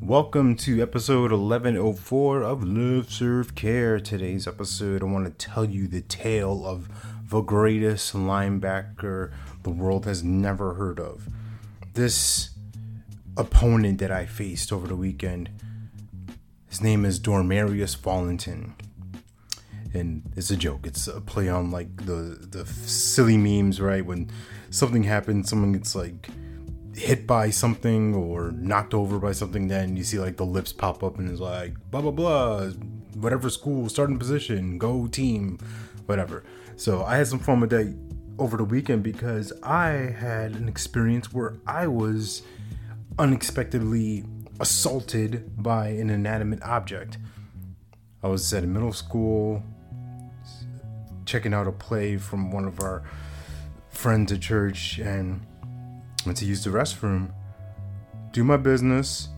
Welcome to episode 1104 of Love Serve Care. Today's episode, I want to tell you the tale of the greatest linebacker the world has never heard of. This opponent that I faced over the weekend, his name is Doormarius Fallington. And it's a joke. It's a play on like the the silly memes, right? When something happens, someone gets like hit by something or knocked over by something, then you see like the lips pop up and it's like blah blah blah, whatever school, starting position, go team, whatever. So I had some fun with that over the weekend because I had an experience where I was unexpectedly assaulted by an inanimate object. I was at middle school checking out a play from one of our friends at church and went to use the restroom, do my business,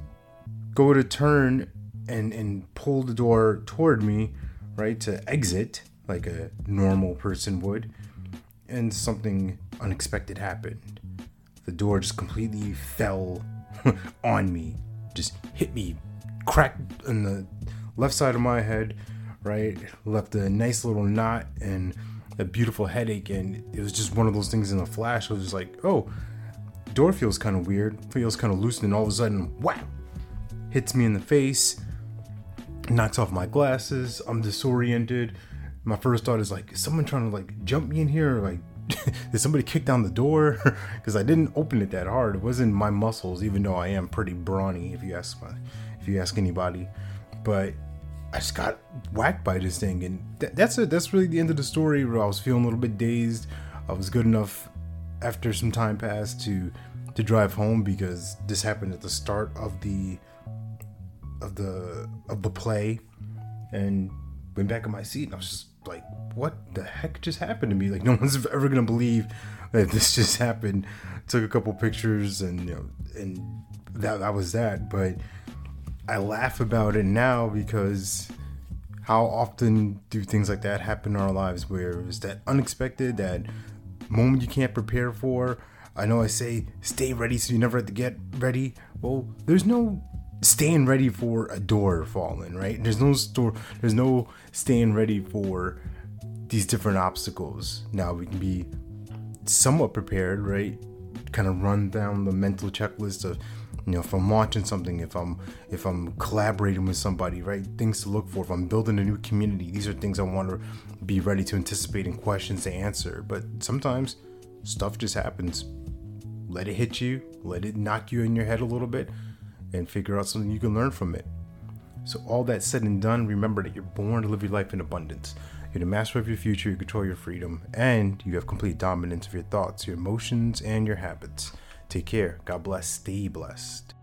go to turn and and pull the door toward me, right, to exit like a normal person would, and something unexpected happened. The door just completely fell on me, just hit me, cracked in the left side of my head, right, left a nice little knot and a beautiful headache, and it was just one of those things in a flash. I was just like, oh, door feels kind of weird, feels kind of loose, and all of a sudden, wham, hits me in the face, knocks off my glasses. I'm disoriented. My first thought is like, is someone trying to like jump me in here? Or, like, did somebody kick down the door? Because I didn't open it that hard. It wasn't my muscles, even though I am pretty brawny, if you ask my, if you ask anybody. But I just got whacked by this thing, and th- that's it. That's really the end of the story. Where I was feeling a little bit dazed. I was good enough after some time passed to to drive home because this happened at the start of the of the of the play, and went back in my seat, and I was just like, "What the heck just happened to me?" Like no one's ever gonna believe that this just happened. Took a couple pictures, and you know, and that that was that, but. I laugh about it now because how often do things like that happen in our lives where it's that unexpected, that moment you can't prepare for? I know I say stay ready so you never have to get ready. Well, there's no staying ready for a door falling, right? There's no store there's no staying ready for these different obstacles. Now we can be somewhat prepared, right? Kind of run down the mental checklist of you know if i'm watching something if i'm if i'm collaborating with somebody right things to look for. If i'm building a new community these are things i want to be ready to anticipate and questions to answer. But sometimes stuff just happens. Let it hit you let it knock you in your head a little bit and figure out something you can learn from it. So all that said and done remember that you're born to live your life in abundance. You're the master of your future you control your freedom and you have complete dominance of your thoughts your emotions and your habits Take care. God bless. Stay blessed.